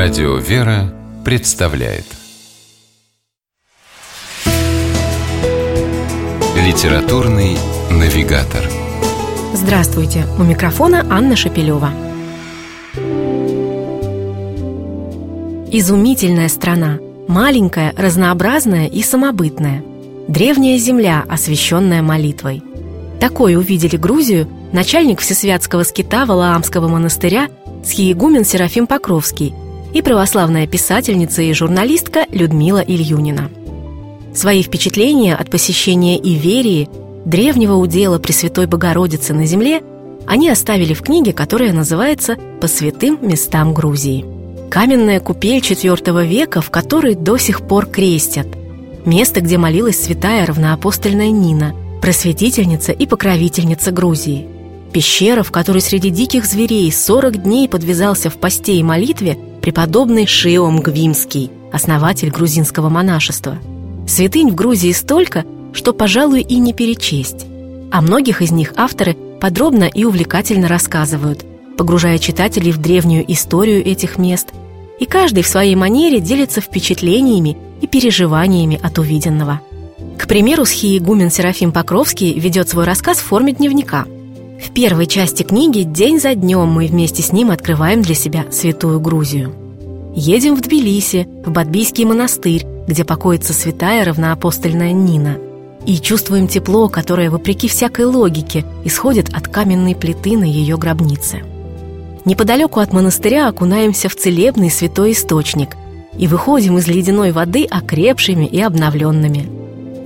Радио «Вера» представляет Литературный навигатор Здравствуйте! У микрофона Анна Шапилева. Изумительная страна. Маленькая, разнообразная и самобытная. Древняя земля, освященная молитвой. Такой увидели Грузию начальник Всесвятского скита Валаамского монастыря схиегумен Серафим Покровский – и православная писательница и журналистка Людмила Ильюнина. Свои впечатления от посещения Иверии, древнего удела Пресвятой Богородицы на земле, они оставили в книге, которая называется «По святым местам Грузии». Каменная купель IV века, в которой до сих пор крестят. Место, где молилась святая равноапостольная Нина, просветительница и покровительница Грузии. Пещера, в которой среди диких зверей 40 дней подвязался в посте и молитве преподобный Шиом Гвимский, основатель грузинского монашества. Святынь в Грузии столько, что, пожалуй, и не перечесть. О многих из них авторы подробно и увлекательно рассказывают, погружая читателей в древнюю историю этих мест, и каждый в своей манере делится впечатлениями и переживаниями от увиденного. К примеру, схиегумен Серафим Покровский ведет свой рассказ в форме дневника – в первой части книги день за днем мы вместе с ним открываем для себя Святую Грузию. Едем в Тбилиси, в Бадбийский монастырь, где покоится святая равноапостольная Нина. И чувствуем тепло, которое, вопреки всякой логике, исходит от каменной плиты на ее гробнице. Неподалеку от монастыря окунаемся в целебный святой источник и выходим из ледяной воды окрепшими и обновленными.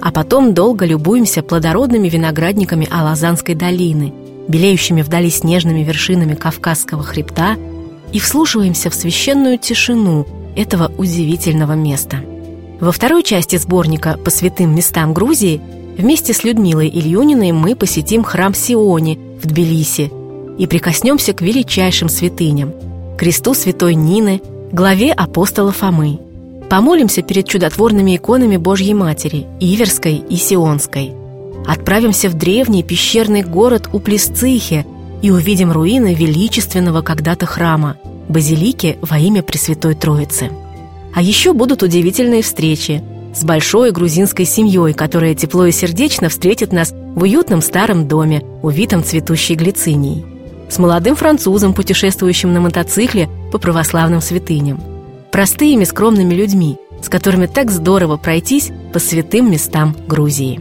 А потом долго любуемся плодородными виноградниками Алазанской долины – белеющими вдали снежными вершинами Кавказского хребта, и вслушиваемся в священную тишину этого удивительного места. Во второй части сборника «По святым местам Грузии» вместе с Людмилой Ильюниной мы посетим храм Сиони в Тбилиси и прикоснемся к величайшим святыням – кресту святой Нины, главе апостола Фомы. Помолимся перед чудотворными иконами Божьей Матери, Иверской и Сионской – Отправимся в древний пещерный город Уплесцихе и увидим руины величественного когда-то храма, базилики во имя Пресвятой Троицы. А еще будут удивительные встречи с большой грузинской семьей, которая тепло и сердечно встретит нас в уютном старом доме, увитом цветущей глицинией. С молодым французом, путешествующим на мотоцикле по православным святыням. Простыми, скромными людьми, с которыми так здорово пройтись по святым местам Грузии.